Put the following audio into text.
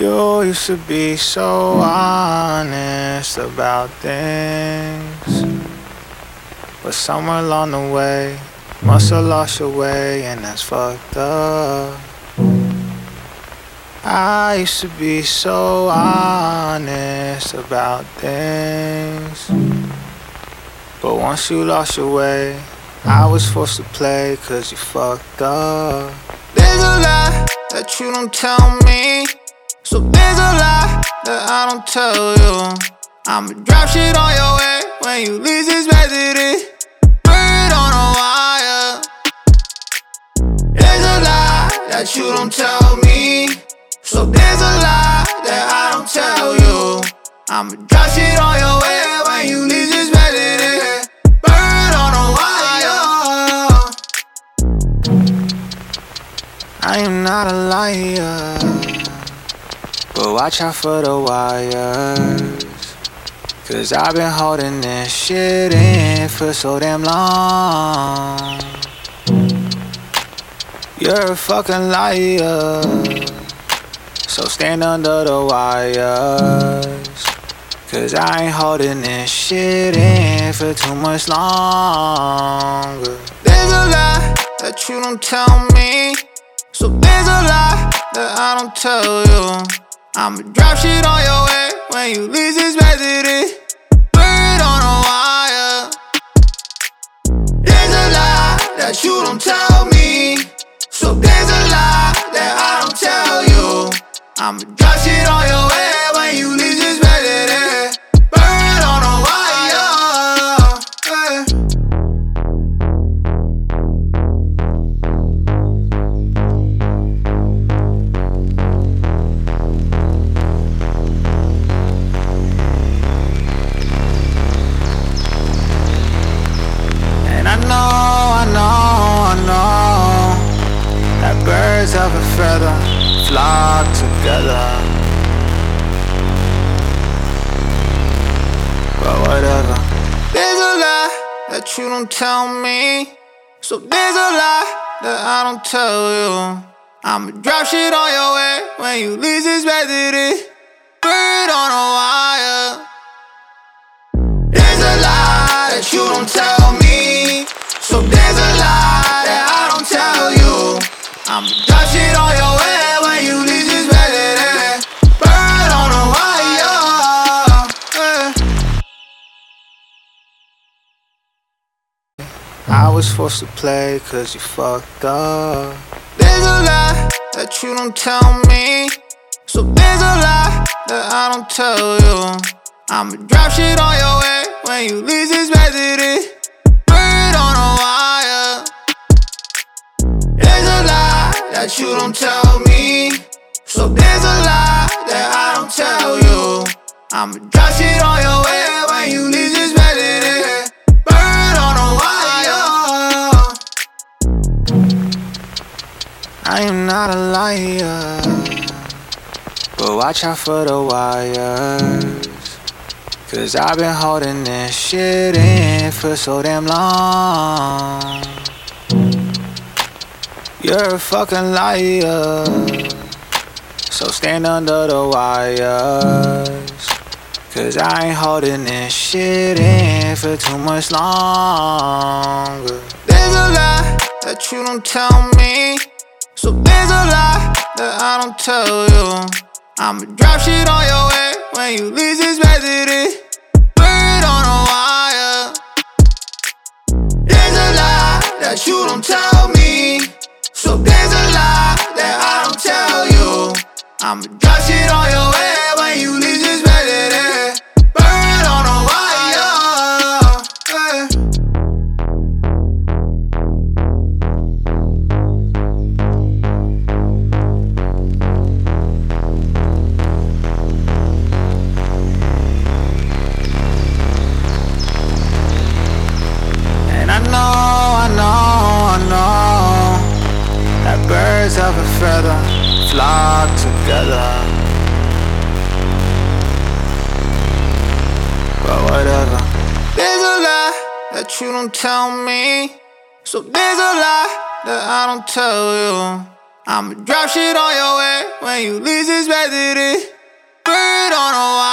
You used to be so honest about things. But somewhere along the way, must have lost your way, and that's fucked up. I used to be so honest about things. But once you lost your way, I was forced to play cause you fucked up. There's a lie that you don't tell me. So there's a lie that I don't tell you. I'ma drop shit on your head when you least expected it. Bird on a wire. There's a lie that you don't tell me. So there's a lie that I don't tell you. I'ma drop shit on your head when you least expected it. Bird on a wire. I am not a liar. But watch out for the wires. Cause I've been holding this shit in for so damn long. You're a fucking liar. So stand under the wires. Cause I ain't holding this shit in for too much longer. There's a lie that you don't tell me. So there's a lie that I don't tell you. I'ma drop shit on your head when you least expected it. Bird on a wire. There's a lie that you don't tell me. So there's a lie that I don't tell you. I'ma drop shit on your feather flock together. But whatever. There's a lie that you don't tell me. So there's a lie that I don't tell you. I'ma drop shit on your head when you least expected it. Bird on a wire. There's a lie that you don't tell me. So there's a lie that I don't tell you. I'm I was forced to play cause you fucked up. There's a lie that you don't tell me. So there's a lie that I don't tell you. I'ma drop shit on your head when you least expected it. Bird on a wire. There's a lie that you don't tell me. So there's a lie that I don't tell you. I'ma drop shit on your head when you least I am not a liar. But watch out for the wires. Cause I've been holding this shit in for so damn long. You're a fucking liar. So stand under the wires. Cause I ain't holding this shit in for too much longer. There's a lie that you don't tell me. So there's a lie that I don't tell you. I'ma drop shit on your head when you least expected it. Bird on a wire. There's a lie that you don't tell me. So there's a lie that I don't tell you. I'ma feather flock together. But whatever. There's a lie that you don't tell me. So there's a lie that I don't tell you. I'ma drop shit on your way when you least expected it. Bird on a wire.